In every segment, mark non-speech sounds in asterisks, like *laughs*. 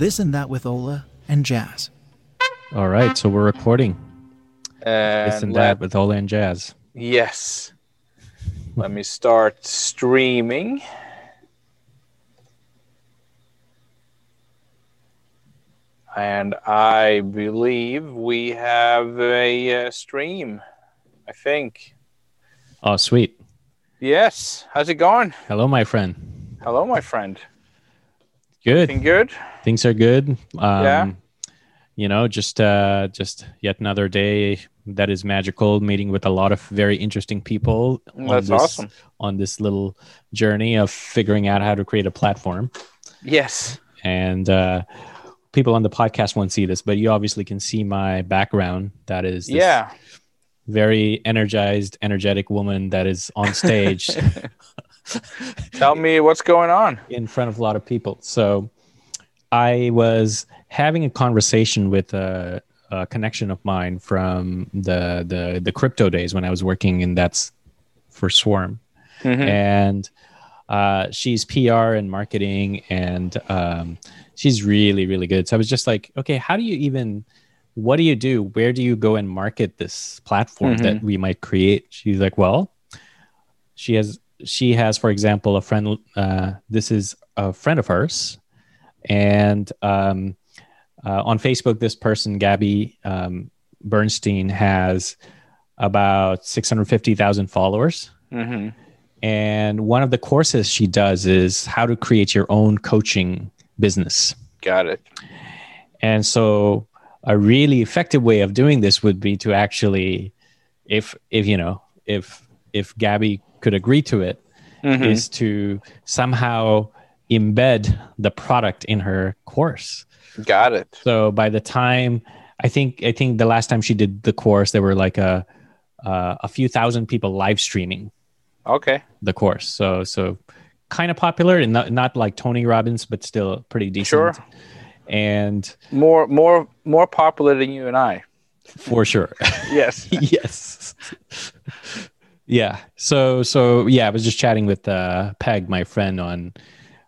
This and That with Ola and Jazz. All right, so we're recording And this and let- that with Ola and Jazz. Yes. Let me start streaming. And I believe we have a uh, stream. I think. Oh, sweet. Yes. How's it going? Hello, my friend. Hello, my friend. Good. Everything good? Things are good. Um, Yeah. You know, just uh, just yet another day that is magical. Meeting with a lot of very interesting people. on That's this, awesome. On this little journey of figuring out how to create a platform. Yes. and uh, people on the podcast won't see this, but you obviously can see my background. That is this Yeah. very energized, energetic woman that is on stage *laughs* Tell me what's going on. in front of a lot of people. So I was having a conversation with a, a connection of mine from the, the the crypto days when I was working in that's for Swarm, Mhm. and uh, she's PR and marketing, and um, she's really really good. So I was just like, okay, how do you even what do you do? Where do you go and market this platform that we might create? She's like, well, she has she has, for example, a friend. Uh, this is a friend of hers, and um, uh, on Facebook, this person, Gabby um, Bernstein, has about six hundred fifty thousand followers. Mhm. And one of the courses she does is how to create your own coaching business. Got it. And so a really effective way of doing this would be to actually if if you know, if if Gabby could agree to it, is Mhm. to somehow embed the product in her course. Got it. So by the time I think I think the last time she did the course there were like a uh, a few thousand people live streaming Okay. the course. So so kind of popular and not not like Tony Robbins but still pretty decent. Sure. And More more more popular than you and I. for sure. Yes. *laughs* yes. Yeah. So so yeah, I was just chatting with uh Peg, my friend, on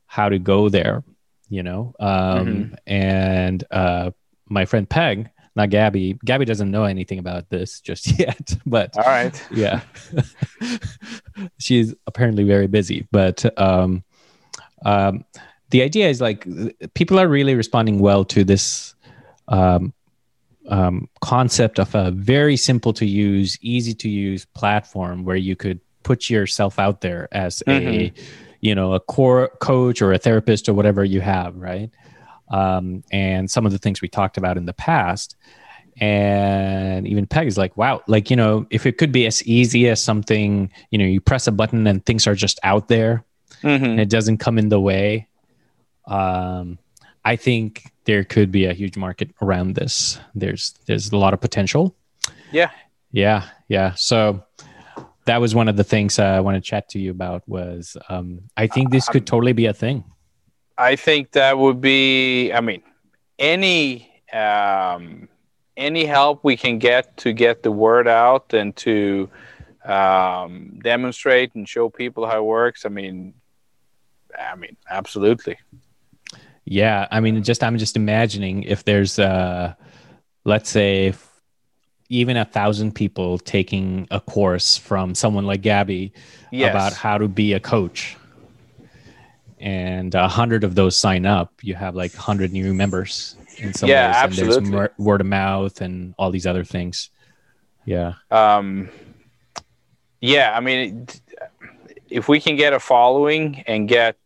how to go there, you know. Um and uh my friend Peg, not Gabby. Gabby doesn't know anything about this just *laughs* yet, but All right. yeah. *laughs* She's apparently very busy, but um um the idea is like people are really responding well to this um um, concept of a very simple to use, easy to use platform where you could put yourself out there as a, you know, a core coach or a therapist or whatever you have, right? Um, and some of the things we talked about in the past. And even Peg is like, wow, like, you know, if it could be as easy as something, you know, you press a button and things are just out there Mhm. and it doesn't come in the way. Um, I think there could be a huge market around this. There's there's a lot of potential. Yeah. Yeah, yeah. So that was one of the things uh, I want to chat to you about. Was um, I think this could totally be a thing. I think that would be. I mean, any um, any help we can get to get the word out and to um, demonstrate and show people how it works. I mean, I mean, absolutely. Yeah, I mean, just I'm just imagining if there's uh, let's say f- even a thousand people taking a course from someone like Gabby Yes. about how to be a coach and a hundred of those sign up you have like 100 new members in some Yeah, ways and absolutely. there's word of mouth and all these other things yeah um, yeah. I mean, if we can get a following and get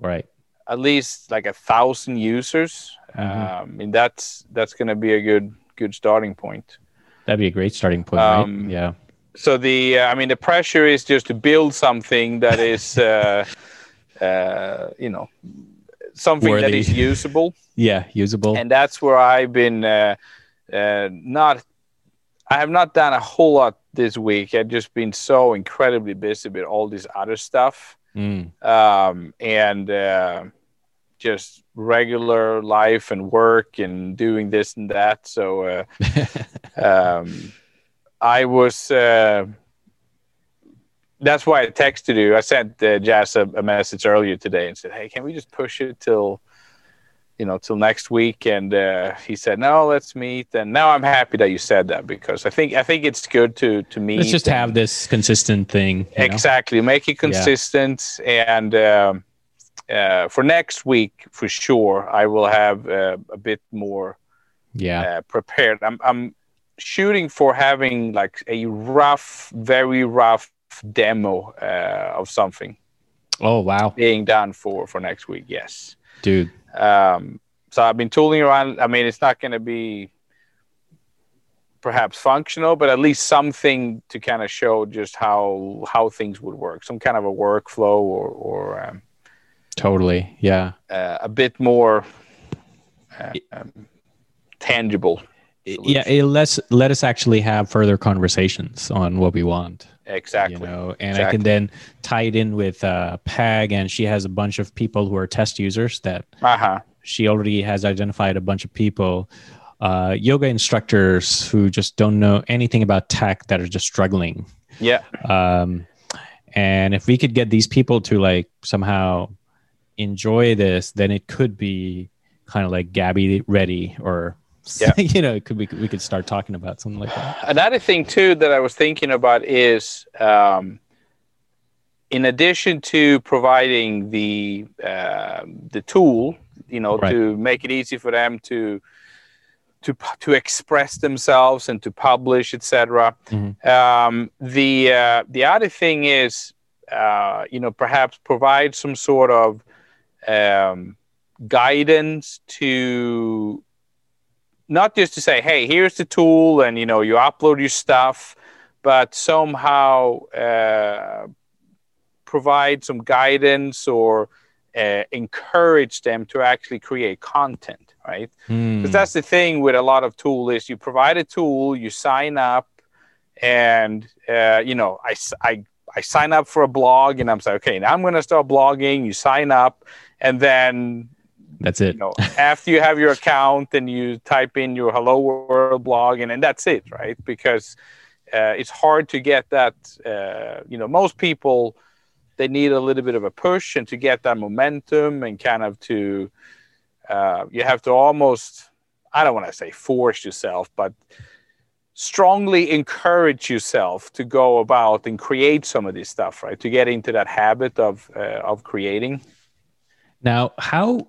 right at least like a thousand users, Mhm. um, I mean, that's that's going to be a good good starting point. that'd be a great starting point Um, right yeah. so the uh, i mean the pressure is just to build something that *laughs* is uh, uh, you know something that Worthy. is *laughs* usable. Yeah usable. And that's where i've been uh, uh, not i have not done a whole lot this week. I've just been so incredibly busy with all this other stuff. Mm, um, and uh, just regular life and work and doing this and that so uh, *laughs* um, I was. Uh, that's why I texted you. I sent uh, Jazz a, a message earlier today and said, "Hey, can we just push it till, you know till next week and uh, he said no let's meet and now i'm happy that you said that because i think i think it's good to to meet Let's just have this consistent thing. you know? exactly make it consistent and um, for next week for sure i will have uh, a bit more Yeah. uh, prepared I'm, I'm shooting for having like a rough very rough demo uh, of something Oh wow, being done for for next week yes dude. um, so I've been tooling around. I mean, it's not going to be perhaps functional, but at least something to kind of show just how how things would work. Some kind of a workflow or or um, Totally. Yeah. uh, a bit more uh, um, tangible. Yeah. It let's let us actually have further conversations on what we want. Exactly. You know, and I can then tie it in with uh, Peg, and she has a bunch of people who are test users that Uh huh. she already has identified a bunch of people, uh, yoga instructors who just don't know anything about tech that are just struggling. Yeah. Um, and if we could get these people to like somehow enjoy this, then it could be kind of like Gabby ready or Yeah. *laughs* you know, it could be we could start talking about something like that. Another thing too that I was thinking about is, um, in addition to providing the uh, the tool, you know, Right. to make it easy for them to to to express themselves and to publish, etc. Mhm. Um, the uh, the other thing is, uh, you know, perhaps provide some sort of um, guidance to not just to say, "Hey, here's the tool," and you know, you upload your stuff, but somehow uh, provide some guidance or uh, encourage them to actually create content, right? Hmm. Because that's the thing with a lot of tool is you provide a tool, you sign up, and uh, you know, I, I I sign up for a blog, and I'm like, okay, now I'm going to start blogging. You sign up, and then That's it. you know after you have your account and you type in your hello world blog and, and that's it right because uh, it's hard to get that uh, you know most people they need a little bit of a push and to get that momentum and kind of to uh, you have to almost i don't want to say force yourself but strongly encourage yourself to go about and create some of this stuff right to get into that habit of uh, of creating Now, how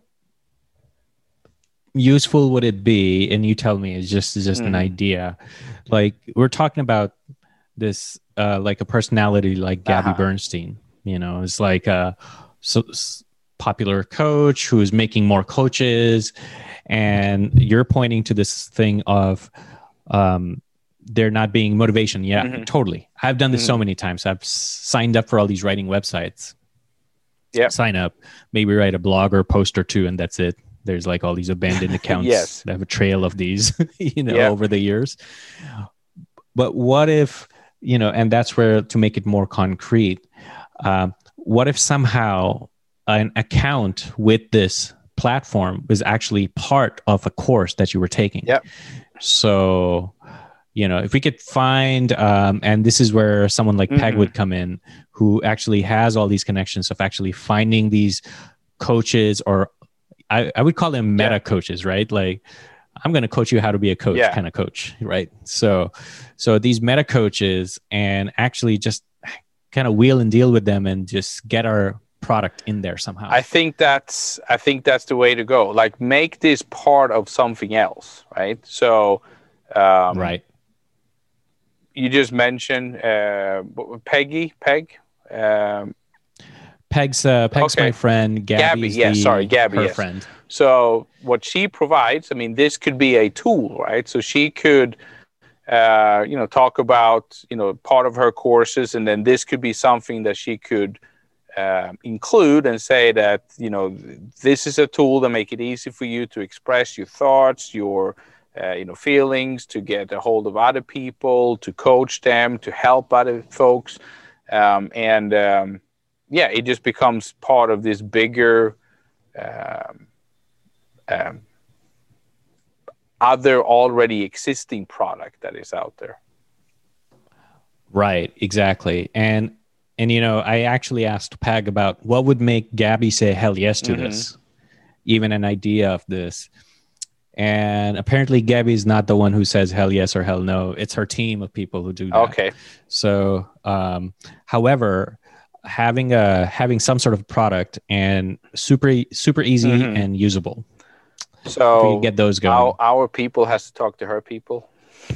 useful would it be? And you tell me, it's just it's just an Mhm. idea. Like we're talking about this, uh, like a personality like Gabby Uh-huh. Bernstein. You know, it's like a so, s- popular coach who's making more coaches, and you're pointing to this thing of um, there not being motivation. Yeah, Mhm. totally. I've done this so Mhm. many times. I've signed up for all these writing websites Yeah. sign up, maybe write a blog or post or two, and that's it. There's like all these abandoned *laughs* accounts Yes. that have a trail of these, *laughs* you know, Yeah. over the years. But what if, you know, and that's where to make it more concrete, um, what if somehow an account with this platform was actually part of a course that you were taking? Yeah. So, you know, if we could find, um, and this is where someone like Peg Mhm. would come in, who actually has all these connections of actually finding these coaches, or I, I would call them meta Yeah. coaches, right? Like, I'm going to coach you how to be a coach Yeah. kind of coach, right? So, so these meta coaches and actually just kind of wheel and deal with them and just get our product in there somehow. I think that's I think that's the way to go. Like make this part of something else, right? So, um, right. You just mentioned uh, Peggy, Peg. Um, Peg's uh, Peg's Okay. my friend. Gabby, Gabby's yes, the- sorry, Gabby, her yes. friend. so what she provides, I mean, this could be a tool, right? So she could, uh, you know, talk about you know part of her courses, and then this could be something that she could um, include and say that you know this is a tool that make it easy for you to express your thoughts, your uh, you know feelings, to get a hold of other people, to coach them, to help other folks, um, and um, yeah, it just becomes part of this bigger. Um, um, other already existing product that is out there. Right, exactly. And and you know, I actually asked Peg about what would make Gabby say hell yes to Mhm. this. even an idea of this. And apparently, Gabby's not the one who says hell yes or hell no. It's her team of people who do that. Okay. So, um, however, having a having some sort of product and super super easy Mhm. and usable. So get those going, our, our people has to talk to her people.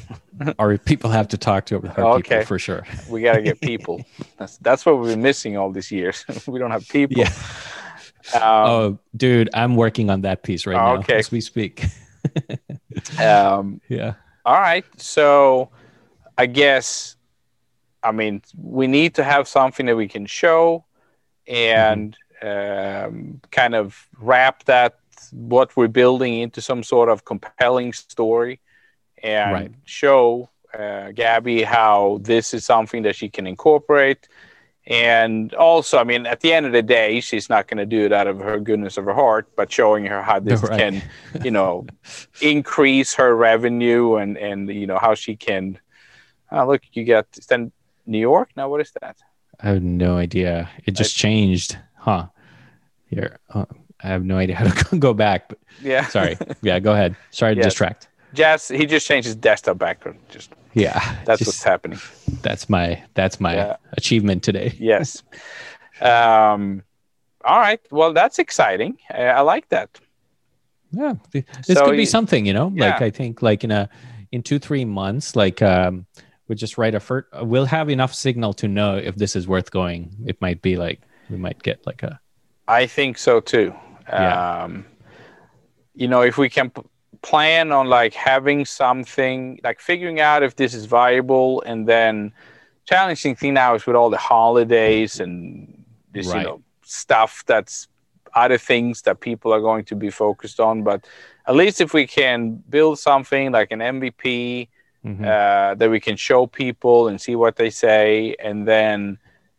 *laughs* or people have to talk to her Okay. people for sure. We gotta get people. *laughs* that's that's what we've been missing all these years. *laughs* we don't have people. Yeah. Um, oh, dude, I'm working on that piece right now Okay. as we speak. Um, *laughs* yeah. all right. So I guess I mean we need to have something that we can show and um, kind of wrap that what we're building into some sort of compelling story and Right. show uh, Gabby how this is something that she can incorporate. And also, I mean, at the end of the day, she's not going to do it out of her goodness of her heart, but showing her how this *laughs* Right. can, you know, increase her revenue and and you know how she can. Oh, look, you got then New York now. What is that? I have no idea. It just changed, huh? Here, uh, I have no idea how to *laughs* go back. But Yeah, sorry. *laughs* yeah, go ahead. Sorry to Yes. distract. Jazz. He just changed his desktop background. Just Yeah, that's just- what's happening. that's my that's my Yeah. achievement today. *laughs* Yes. um. All right. Well, that's exciting. I, I like that. Yeah, this So could be something, you know. Like I think, like in a in two three months, like um, we just write a first. We'll have enough signal to know if this is worth going. It might be like we might get like a I think so too. Yeah. Um, you know, if we can p- plan on like having something, like figuring out if this is viable, and then challenging thing now is with all the holidays and this, Right. you know, stuff that's other things that people are going to be focused on. But at least if we can build something like an MVP Mhm. uh, that we can show people and see what they say, and then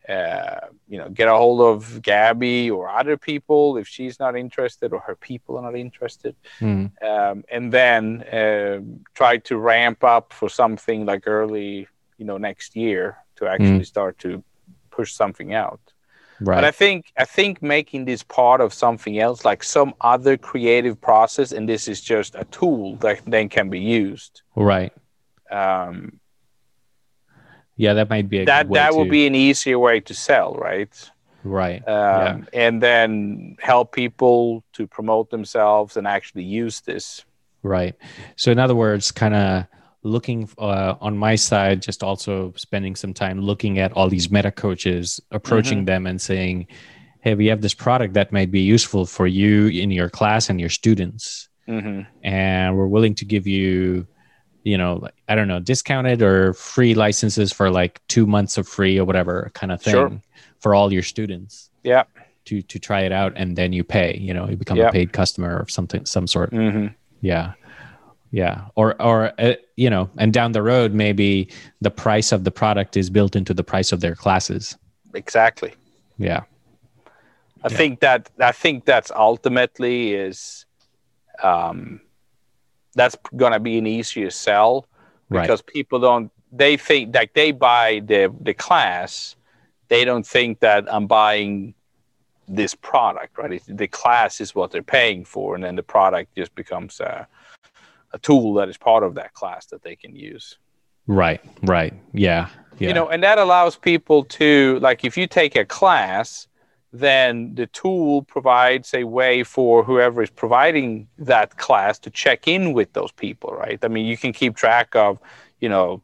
uh, you know get a hold of Gabby or other people if she's not interested or her people are not interested, Mm. um, and then uh, try to ramp up for something like early you know next year to actually start to push something out. right. But I think I think making this part of something else, like some other creative process, and this is just a tool that then can be used. right. Um, Yeah, that might be a that good way that would be an easier way to sell, right? right. Um, And then help people to promote themselves and actually use this. Right. So, in other words, kind of looking uh, on my side, just also spending some time looking at all these meta coaches, approaching them and saying, "Hey, we have this product that might be useful for you in your class and your students, hmm and we're willing to give you." You know, like, I don't know, discounted or free licenses for like two months of free or whatever kind of thing Sure. for all your students Yeah. to to try it out, and then you pay. You know, you become Yeah. a paid customer of something, some sort hmm yeah yeah or or uh, you know and down the road maybe the price of the product is built into the price of their classes Exactly. yeah I Yeah. think that I think that's ultimately is um, that's gonna be an easier sell right. because people don't they think like they buy the the class they don't think that i'm buying this product right? It's- the class is what they're paying for and then the product just becomes a, a tool that is part of that class that they can use. Right right. Yeah yeah. You know and that allows people to like if you take a class then the tool provides a way for whoever is providing that class to check in with those people right? I mean you can keep track of you know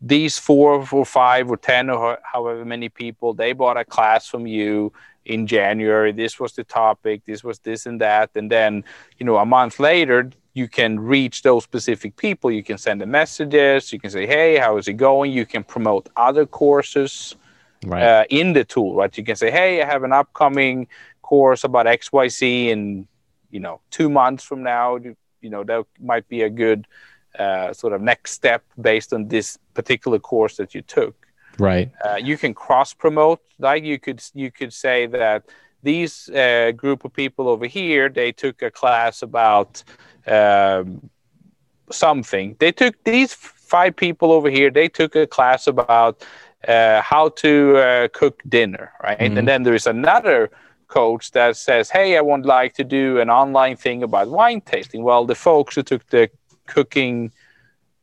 these four or five or ten or however many people they bought a class from you in january. This was the topic this was this and that. And then you know a month later you can reach those specific people. You can send them messages. You can say hey how is it going? You can promote other courses right uh, in the tool, right? You can say, "Hey, I have an upcoming course about X, Y, Z in you know two months from now." You, you know that might be a good uh, sort of next step based on this particular course that you took. right Uh, you can cross promote, like you could you could say that these uh, group of people over here they took a class about um, something. They took these five people over here. They took a class about uh, how to uh, cook dinner, right? Mhm. And then there is another coach that says, "Hey, I would like to do an online thing about wine tasting." Well, the folks who took the cooking,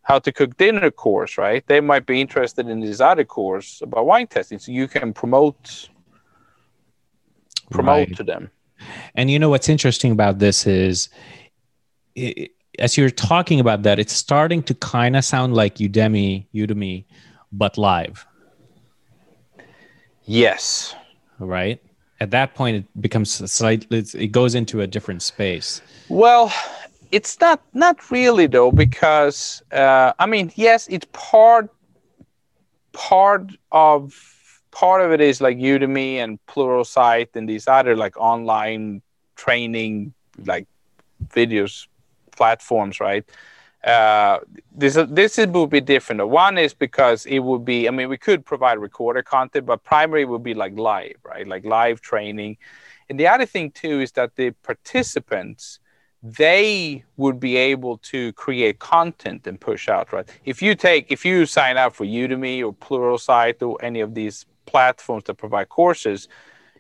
how to cook dinner course, right? They might be interested in this other course about wine tasting. so you can promote promote Right. to them. And you know what's interesting about this is, i as you're talking about that, it's starting to kind of sound like Udemy, Udemy, but live, Yes. right? At that point, it becomes slightly. It goes into a different space. Well, it's not not really though because uh, I mean yes, it's part part of part of it is like Udemy and Pluralsight and these other like online training like videos platforms, right? Uh, this this would be different. One is because it would be. I mean, we could provide recorded content, but primary would be like live, right? Like live training. And the other thing too is that the participants they would be able to create content and push out right if you take if you sign up for udemy or pluralsight or any of these platforms that provide courses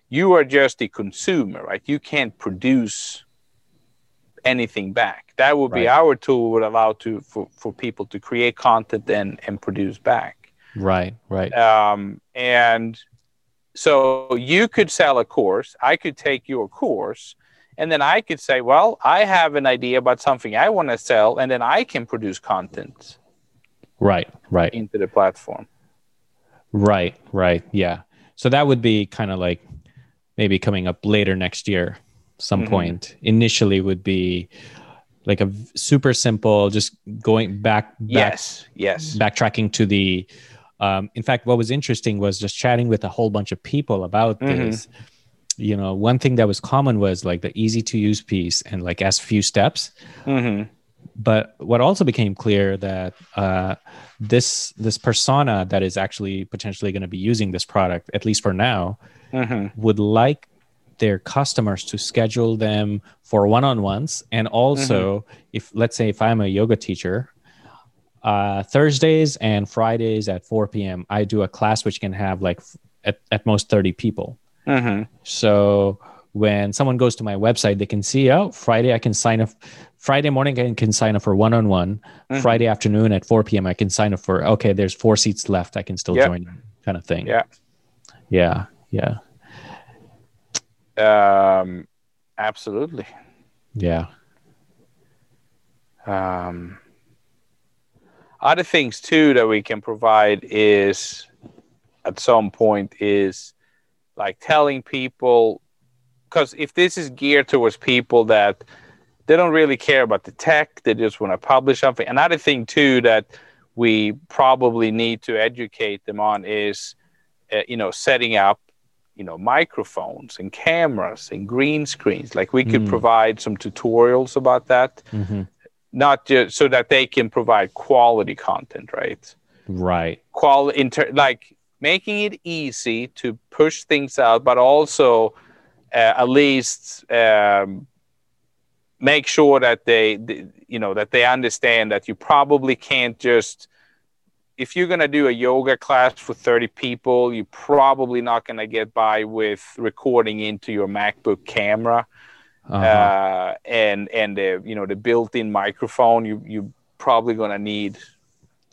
you are just a consumer right you can't produce anything back that would be Right. our tool would allow to for, for people to create content and and produce back Right, right, um, and so you could sell a course i could take your course and then i could say well i have an idea about something i want to sell and then i can produce content right, right, into the platform right, right. Yeah. So that would be kind of like maybe coming up later next year, some Mhm. point. Initially, would be like a super simple, just going back, back yes yes backtracking to the um, in fact what was interesting was just chatting with a whole bunch of people about Mhm. this you know one thing that was common was like the easy to use piece and like as few steps hmm but what also became clear that uh, this this persona that is actually potentially going to be using this product at least for now hmm would like their customers to schedule them for one-on-ones. And also if let's say if i'm a yoga teacher uh, thursdays and fridays at 4 p.m i do a class which can have like f- at, at most 30 people. Hmm so when someone goes to my website they can see oh friday i can sign up friday morning i can sign up for one-on-one. Mhm. friday afternoon at 4 p.m i can sign up for okay there's four seats left i can still Yep. join kind of thing. Yeah. yeah yeah um, absolutely. Yeah. Um, other things too that we can provide is at some point is like telling people because if this is geared towards people that they don't really care about the tech they just want to publish something another thing too that we probably need to educate them on is uh, you know setting up you know microphones and cameras and green screens. Like we could Mm. provide some tutorials about that. Hmm not just so that they can provide quality content right? Right. Quality inter- like making it easy to push things out but also uh, at least um, make sure that they, th- you know that they understand that you probably can't just if you're going to do a yoga class for 30 people you're probably not going to get by with recording into your macbook camera uh-huh. uh, and and the you know the built-in microphone you you probably gonna need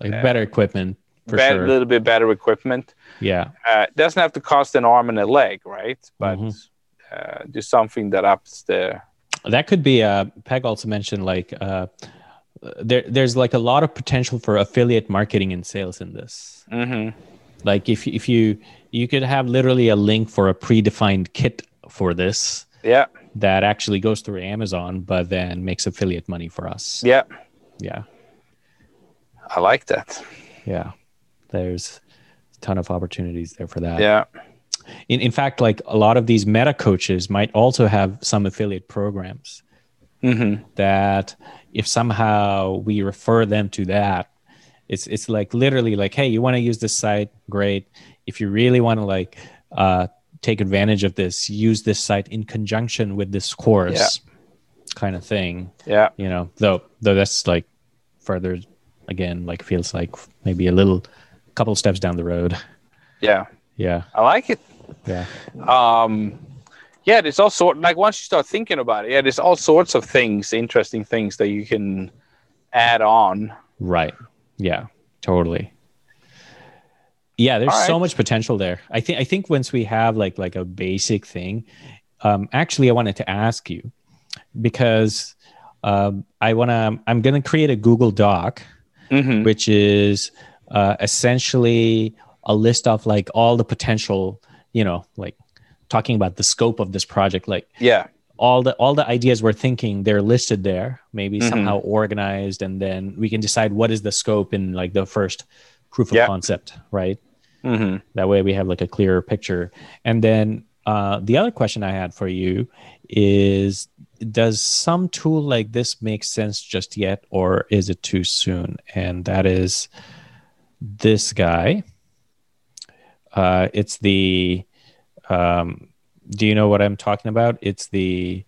like better equipment for a sure little bit better equipment. yeah Uh, doesn't have to cost an arm and a leg, right? But Mhm. uh, just something that ups the that could be uh peg also mentioned like uh there there's like a lot of potential for affiliate marketing and sales in this. Mhm. like if if you you could have literally a link for a predefined kit for this yeah. that actually goes through amazon but then makes affiliate money for us. Yeah. Yeah. I like that. yeah. There's a ton of opportunities there for that. Yeah. In, in fact like a lot of these meta coaches might also have some affiliate programs hmm that if somehow we refer them to that it's it's like literally like hey you want to use this site? Great. If you really want to like uh take advantage of this use this site in conjunction with this course kind of thing. Yeah. You know though though that's like further again like feels like maybe a little couple steps down the road. Yeah. Yeah. I like it. yeah. Um, yeah, there's all sort like once you start thinking about it, yeah, there's all sorts of things, interesting things that you can add on. Right. Yeah. Totally. Yeah, there's All so much potential there. I think I think once we have like like a basic thing, um, actually, I wanted to ask you because um, I want to. I'm going to create a Google Doc, Mm-hmm. which is uh, essentially a list of like all the potential. You know, like talking about the scope of this project, like Yeah. all the all the ideas we're thinking they're listed there maybe Mhm. somehow organized and then we can decide what is the scope in like the first proof of Yeah. concept right Mm-hmm. that way we have like a clearer picture and then uh, the other question i had for you is does some tool like this make sense just yet or is it too soon and that is this guy uh, it's the um, do you know what i'm talking about it's the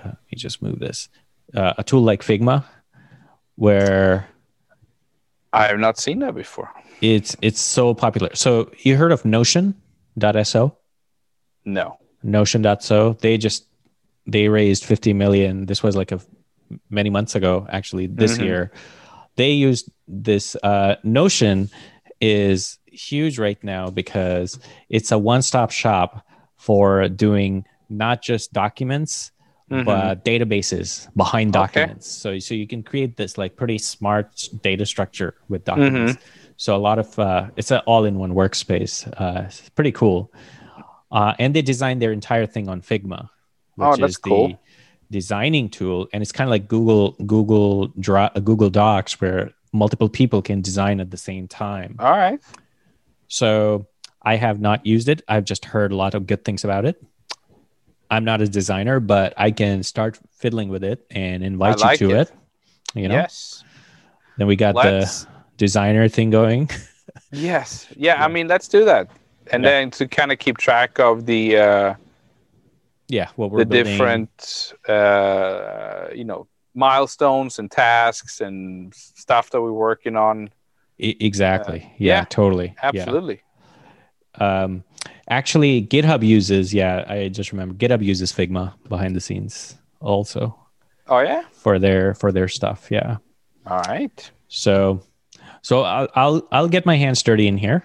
uh, let me just move this uh, a tool like figma where I have not seen that before. it's it's so popular so you heard of notion.so No. notion.so they just they raised 50 million this was like a many months ago actually this Mhm. year they used this uh, notion is huge right now because it's a one-stop shop for doing not just documents Mhm. but databases behind Okay. documents so so you can create this like pretty smart data structure with documents Mm-hmm. so a lot of uh, it's an all-in-one workspace uh, it's pretty cool uh, and they designed their entire thing on figma which Oh, that's is the cool. designing tool and it's kind of like google google uh, google docs where multiple people can design at the same time All right. So I have not used it. I've just heard a lot of good things about it. I'm not a designer, but I can start fiddling with it and invite like you to it. it. You know. Yes. Then we got Let's- the designer thing going. *laughs* Yes. Yeah, I mean, let's do that. And Yeah. then to kind of keep track of the uh, yeah, what we're the building. different uh, you know milestones and tasks and stuff that we're working on. E- exactly. Uh, yeah, yeah, totally. Absolutely. Yeah. Um, actually, GitHub uses. Yeah, I just remember GitHub uses Figma behind the scenes also Oh yeah. for their for their stuff. Yeah. All right. So, so I'll I'll I'll get my hands dirty in here.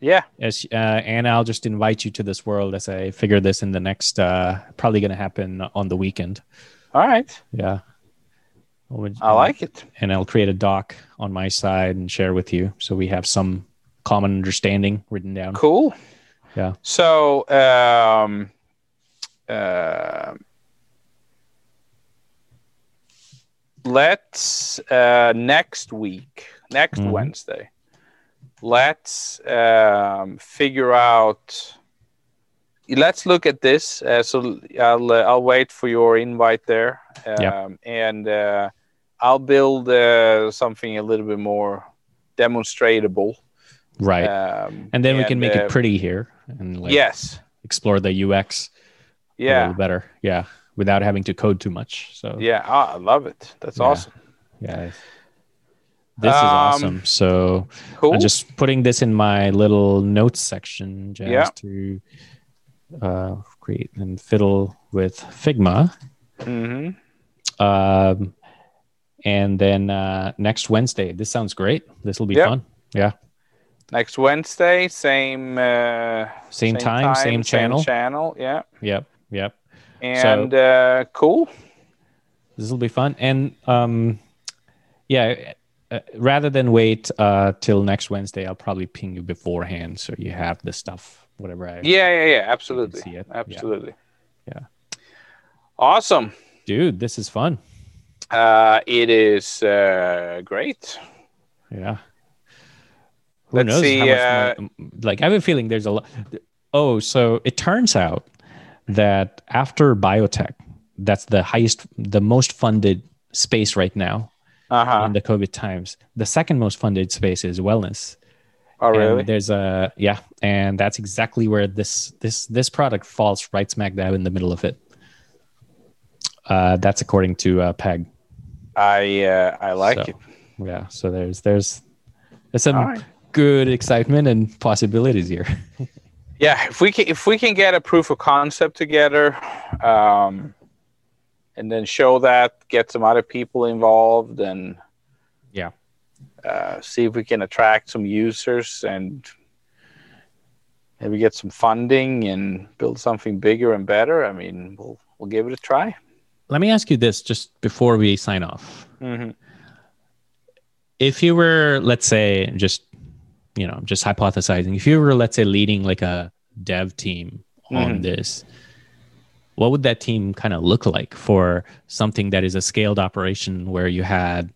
Yeah. as uh, and I'll just invite you to this world as I figure this in the next uh probably going to happen on the weekend. All right. Yeah. Would- I like it. and I'll create a doc on my side and share with you so we have some common understanding written down. Cool. Yeah. So, um, uh, let's uh, next week, next Mhm. Wednesday, let's um, figure out. Let's look at this. Uh, so I'll uh, I'll wait for your invite there, um, Yeah. and uh, I'll build uh, something a little bit more demonstratable. Right. Um, and then we can make uh, it pretty here and like yes. explore the UX a Yeah. little better. Yeah. Without having to code too much. So Yeah, ah, I love it. That's Yeah. awesome. yeah. This is Um, awesome. So Cool. I'm just putting this in my little notes section just Yeah. to uh, create and fiddle with Figma. hmm Um, and then uh, next Wednesday, this sounds great. This will be Yeah. fun. Yeah. Next Wednesday, same uh, Same, time, same channel. channel. Yeah, Yep. Yep. and uh, cool. This will be fun. And um, yeah, uh, rather than wait uh, till next Wednesday, I'll probably ping you beforehand so you have the stuff, whatever I Yeah, yeah, yeah. Absolutely, see it. Yeah. absolutely. Yeah. Awesome. Dude, this is fun. Uh, it is uh, great. Yeah. Who Let's knows see, how much uh, more, like I have a feeling there's a lot. Oh, so it turns out that after biotech, that's the highest, the most funded space right now Uh huh. in the COVID times. The second most funded space is wellness. Oh, And really? there's a yeah, and that's exactly where this this this product falls right smack dab in the middle of it. Uh, that's according to uh, Peg. I uh, I like So, it. Yeah, so there's there's there's some right. good excitement and possibilities here. *laughs* yeah, if we can if we can get a proof of concept together, um, and then show that, get some other people involved, and Yeah. uh, see if we can attract some users and maybe get some funding and build something bigger and better. I mean, we'll we'll give it a try. Let me ask you this just before we sign off. Mm-hmm. If you were, let's say, just you know, just hypothesizing, if you were, let's say, leading like a dev team on Mhm. this, what would that team kind of look like for something that is a scaled operation where you had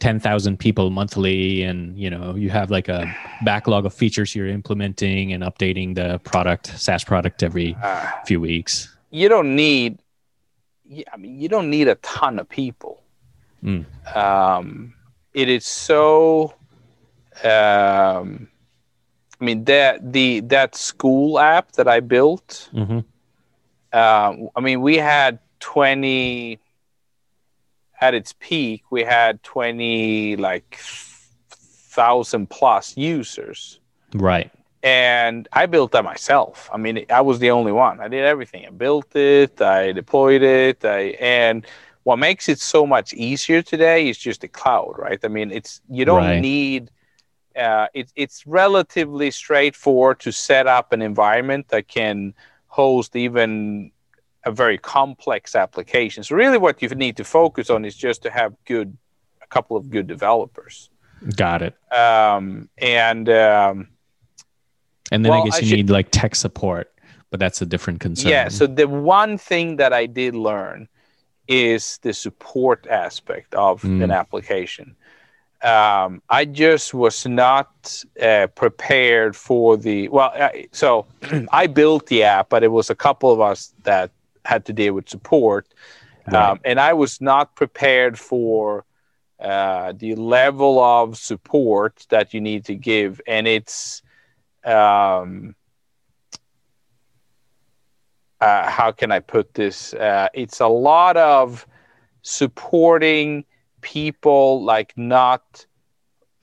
10,000 people monthly and you know you have like a backlog of features you're implementing and updating the product SaaS product every Uh, few weeks you don't need y- i mean you don't need a ton of people. Mm. um, it is so um, i mean that the that school app that i built hmm um, i mean we had 20 at its peak we had 20 like thousand plus users. Right and I built that myself. I mean, I was the only one. I did everything. I built it, I deployed it, I and what makes it so much easier today is just the cloud, right? I mean, it's you don't Right. need. Uh, it's it's relatively straightforward to set up an environment that can host even a very complex application. So really, what you need to focus on is just to have good, a couple of good developers, got it um, and. Um, and then Well, i guess I you should- need like tech support but that's a different concern Yeah. So the one thing that I did learn is the support aspect of Mm. an application. Um, I just was not uh, prepared for the well. I, so *clears throat* I built the app, but it was a couple of us that had to deal with support, Right. um, and I was not prepared for uh, the level of support that you need to give, and it's. Um, uh, how can I put this? Uh, it's a lot of supporting people like not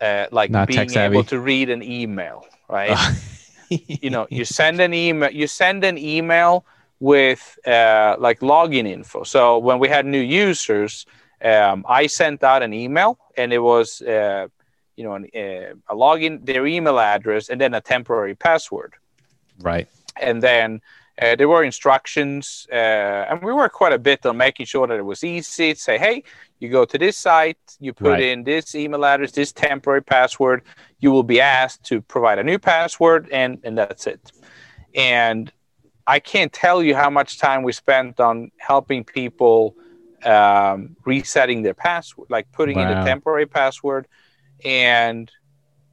uh, like Not being able to read an email, right? *laughs* you know, you send an email. You send an email with uh, like login info. So when we had new users, um, I sent out an email, and it was uh, you know an, uh, a login, their email address, and then a temporary password. Right. And then uh, there were instructions uh, and we worked quite a bit on making sure that it was easy. To say hey you go to this site you put Right. in this email address this temporary password. You will be asked to provide a new password and and that's it. And i can't tell you how much time we spent on helping people um, resetting their password like putting in a temporary password and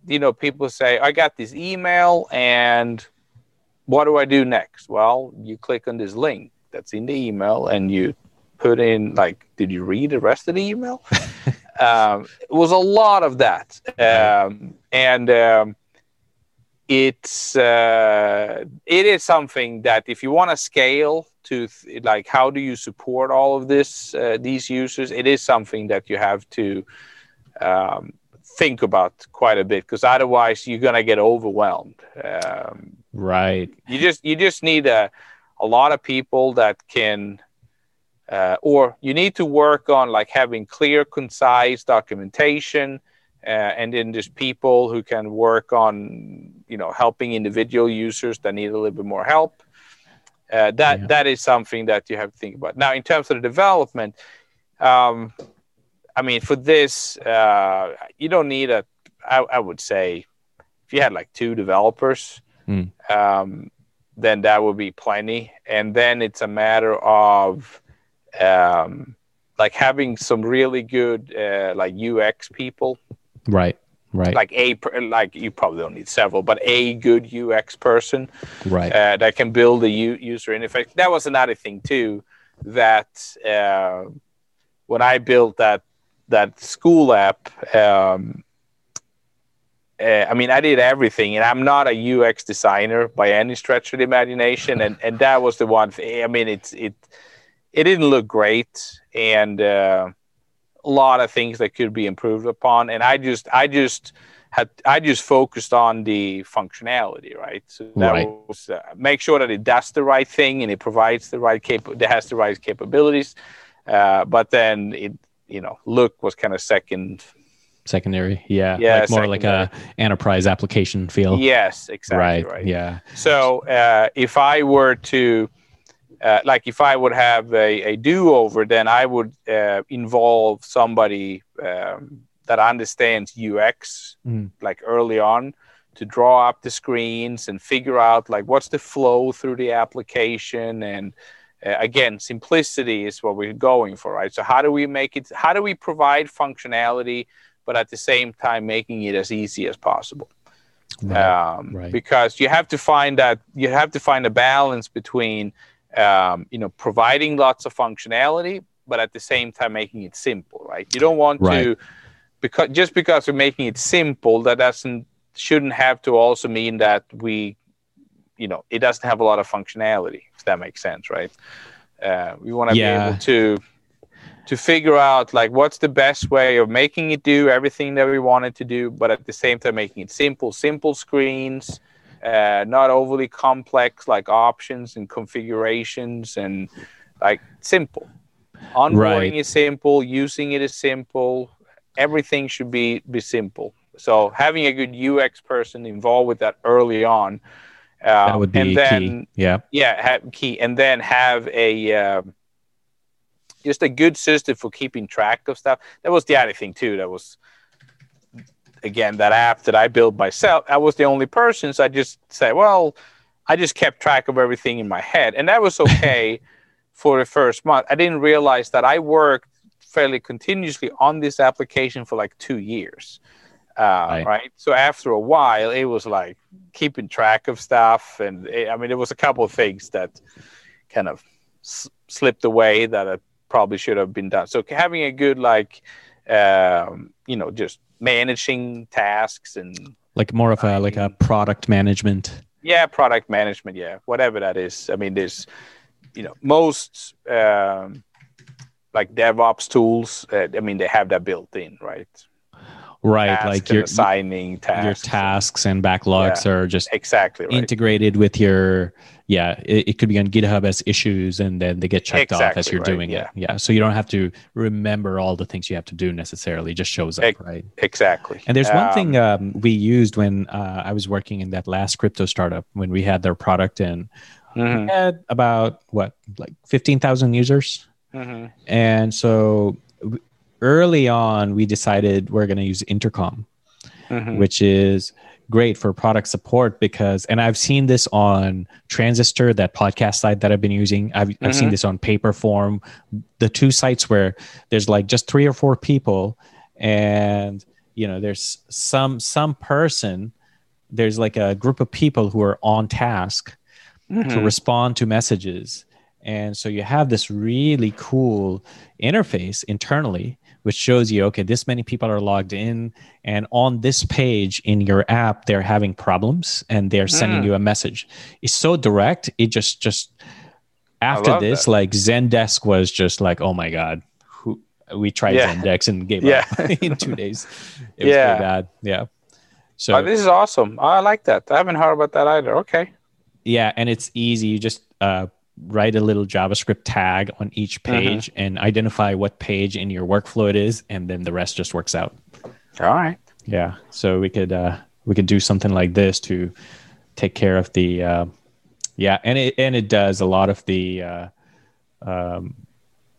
you know people say i got this email and what do I do next? Well, you click on this link that's in the email and you put in like, did you read the rest of the email? *laughs* um, it was a lot of that, um, and um, it's uh, it is something that if you want to scale to th- like how do you support all of this uh, these users, it is something that you have to um, think about quite a bit because otherwise you're gonna get overwhelmed. Um, right you just you just need a a lot of people that can uh, or you need to work on like having clear concise documentation uh, and then just people who can work on you know helping individual users that need a little bit more help uh, that Yeah. that is something that you have to think about now in terms of the development um, i mean for this uh, you don't need a I, I would say if you had like two developers Mm. um, then that would be plenty. And then it's a matter of um, like having some really good uh, like UX people, right right like a like you probably don't need several, but a good UX person right uh, that can build a u- user interface. That was another thing too. That uh, when I built that that school app, um, uh, I mean, I did everything, and I'm not a UX designer by any stretch of the imagination. And and that was the one thing. I mean, it's it it didn't look great, and uh, a lot of things that could be improved upon. And I just I just had I just focused on the functionality, right? So that Right. was uh, make sure that it does the right thing and it provides the right cap, that has the right capabilities. Uh, but then it, you know, look was kind of second. Secondary, yeah, Yeah, like more like a enterprise application feel. Yes, exactly right. right. Yeah. So uh, if I were to, uh, like, if I would have a, a do-over, then I would uh, involve somebody um, that understands UX, Mm. like early on, to draw up the screens and figure out like what's the flow through the application. And uh, again, simplicity is what we're going for, right? So how do we make it? How do we provide functionality, but at the same time making it as easy as possible? Right. um, right. because you have to find that you have to find a balance between um, you know providing lots of functionality but at the same time making it simple right you don't want to because just because we're making it simple that doesn't shouldn't have to also mean that we you know it doesn't have a lot of functionality if that makes sense right uh, we want to Yeah. be able to to figure out like what's the best way of making it do everything that we want it to do but at the same time making it simple simple screens uh, not overly complex like options and configurations and like simple onboarding Right. is simple using it is simple everything should be be simple so having a good ux person involved with that early on um, that would be and then key. Yeah. yeah have key and then have a um, just a good system for keeping track of stuff that was the other thing too that was again that app that i built myself i was the only person so i just said well i just kept track of everything in my head and that was *laughs* okay for the first month i didn't realize that i worked fairly continuously on this application for like two years Right. right. So after a while, it was like keeping track of stuff, and it, I mean, there was a couple of things that kind of s- slipped away that I probably should have been done. So having a good like, um, you know, just managing tasks and Like more of a like a product management. yeah, product management, yeah, whatever that is. I mean, there's, you know, most um, like DevOps tools. Uh, I mean, they have that built in, right? Right. Like your assigning tasks. your tasks and backlogs are just Exactly right. integrated with your yeah it, it could be on github as issues and then they get checked off as you're right, doing yeah. it yeah so you don't have to remember all the things you have to do necessarily it just shows up Ex- right exactly. and there's one Um, thing um, we used when uh, i was working in that last crypto startup when we had their product and mhm, we had about what like 15000 users mhm. and so early on we decided we're going to use intercom Mhm. which is great for product support because and I've seen this on Transistor, that podcast site that I've been using. I've, I've seen Mhm. this on Paperform, the two sites where there's like just three or four people and you know there's some some person there's like a group of people who are on task to Mhm. respond to messages. And so you have this really cool interface internally, which shows you, okay, this many people are logged in. And on this page in your app, they're having problems and they're sending Mm. you a message. It's so direct. It just, just after this, that. like Zendesk was just like, oh my God, who we tried Yeah. Zendesk and gave Yeah. up *laughs* in two days. It was Yeah. pretty bad. Yeah. So Oh, this is awesome. I like that. I haven't heard about that either. Okay. Yeah, and it's easy. You just uh, write a little JavaScript tag on each Mm-hmm. page and identify what page in your workflow it is, and then the rest just works out. All right. Yeah, so we could uh, we could do something like this to take care of the uh, yeah, and it and it does a lot of the uh, um,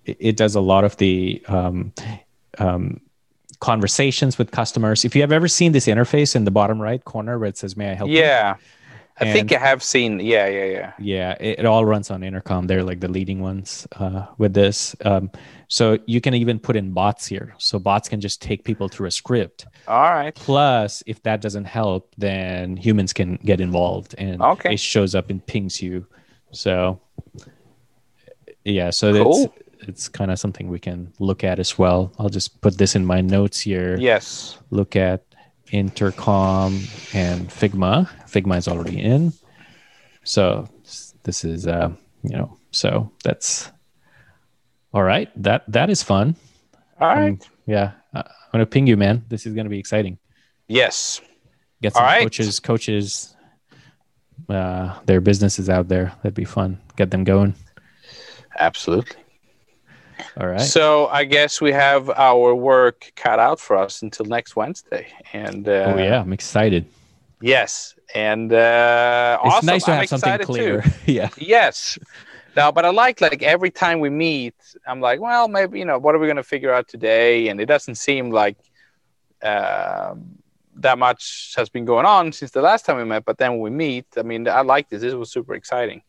it, it does a lot of the um, um, conversations with customers. If you have ever seen this interface in the bottom right corner where it says "May I help you?" Yeah. I think And- I have seen. Yeah, yeah, yeah. Yeah, it, it all runs on intercom. They're like the leading ones uh, with this. Um, so you can even put in bots here. So bots can just take people through a script. All right. Plus, if that doesn't help, then humans can get involved and Okay. it shows up and pings you. So yeah, so Cool. it's it's kind of something we can look at as well. I'll just put this in my notes here Yes. look at intercom and figma figma is already in so this is uh you know so that's all right that that is fun All right. Um, yeah I- i'm gonna ping you man this is gonna be exciting yes. Get some right. coaches, coaches, uh, their businesses out there. That'd be fun. Get them going. Absolutely. All right. So I guess we have our work cut out for us until next Wednesday. And uh, oh yeah, I'm excited. Yes, and uh, It's awesome. nice to I'm have something clear. *laughs* yeah. Yes. No, but I like like every time we meet, I'm like, well, maybe you know, what are we going to figure out today? And it doesn't seem like um, that much has been going on since the last time we met. But then when we meet, I mean, I like this. This was super exciting.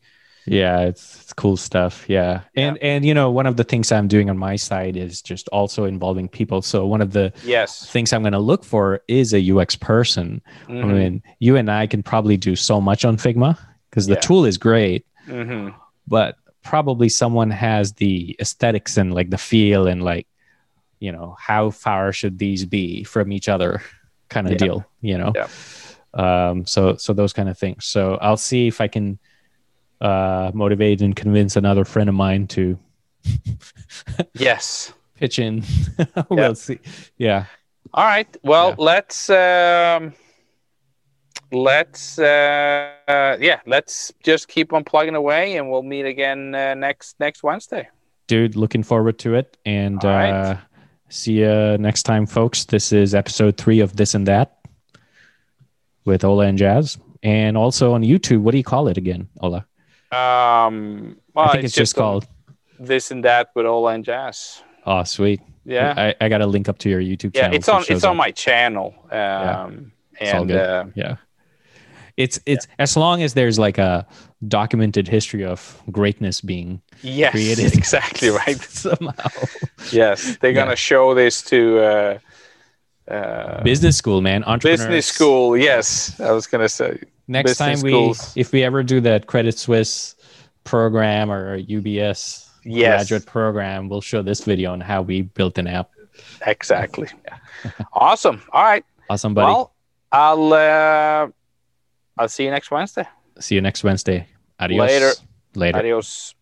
Yeah, it's it's cool stuff. Yeah. And and you know, one of the things I'm doing on my side is just also involving people. So one of the Yes. things I'm going to look for is a UX person. I Mhm. mean, you and I can probably do so much on Figma because the Yeah. tool is great, Mhm. but probably someone has the aesthetics and like the feel and like, you know, how far should these be from each other kind of Yeah. deal, you know? Yeah. Um, so, so those kind of things. So I'll see if I can uh, motivate and convince another friend of mine to *laughs* Yes. pitch in. *laughs* we'll see. Yeah. All right. Well, Yeah. let's um, let's uh, uh, yeah, let's just keep on plugging away, and we'll meet again uh, next next Wednesday. dude looking forward to it and right. uh see you next time folks this is episode three of this and that with ola and jazz and also on youtube what do you call it again ola Um, well, i think it's, just a- called this and that with Ola and Jazz. oh sweet Yeah, I, I got a link up to your youtube channel. yeah, channel it's on it's on my channel. Um, It's all and uh, yeah it's it's as long as there's like a documented history of greatness being yes, created *laughs* exactly right. *laughs* somehow Yes, they're gonna show this to uh, uh, business school man entrepreneurs business school. Yes, I was gonna say. Next time we schools. if we ever do that credit suisse program or ubs Yes. graduate program we'll show this video on how we built an app Exactly. *laughs* awesome. All right. awesome buddy Well, I'll uh, I'll see you next Wednesday. see you next wednesday adios Later. later Adios.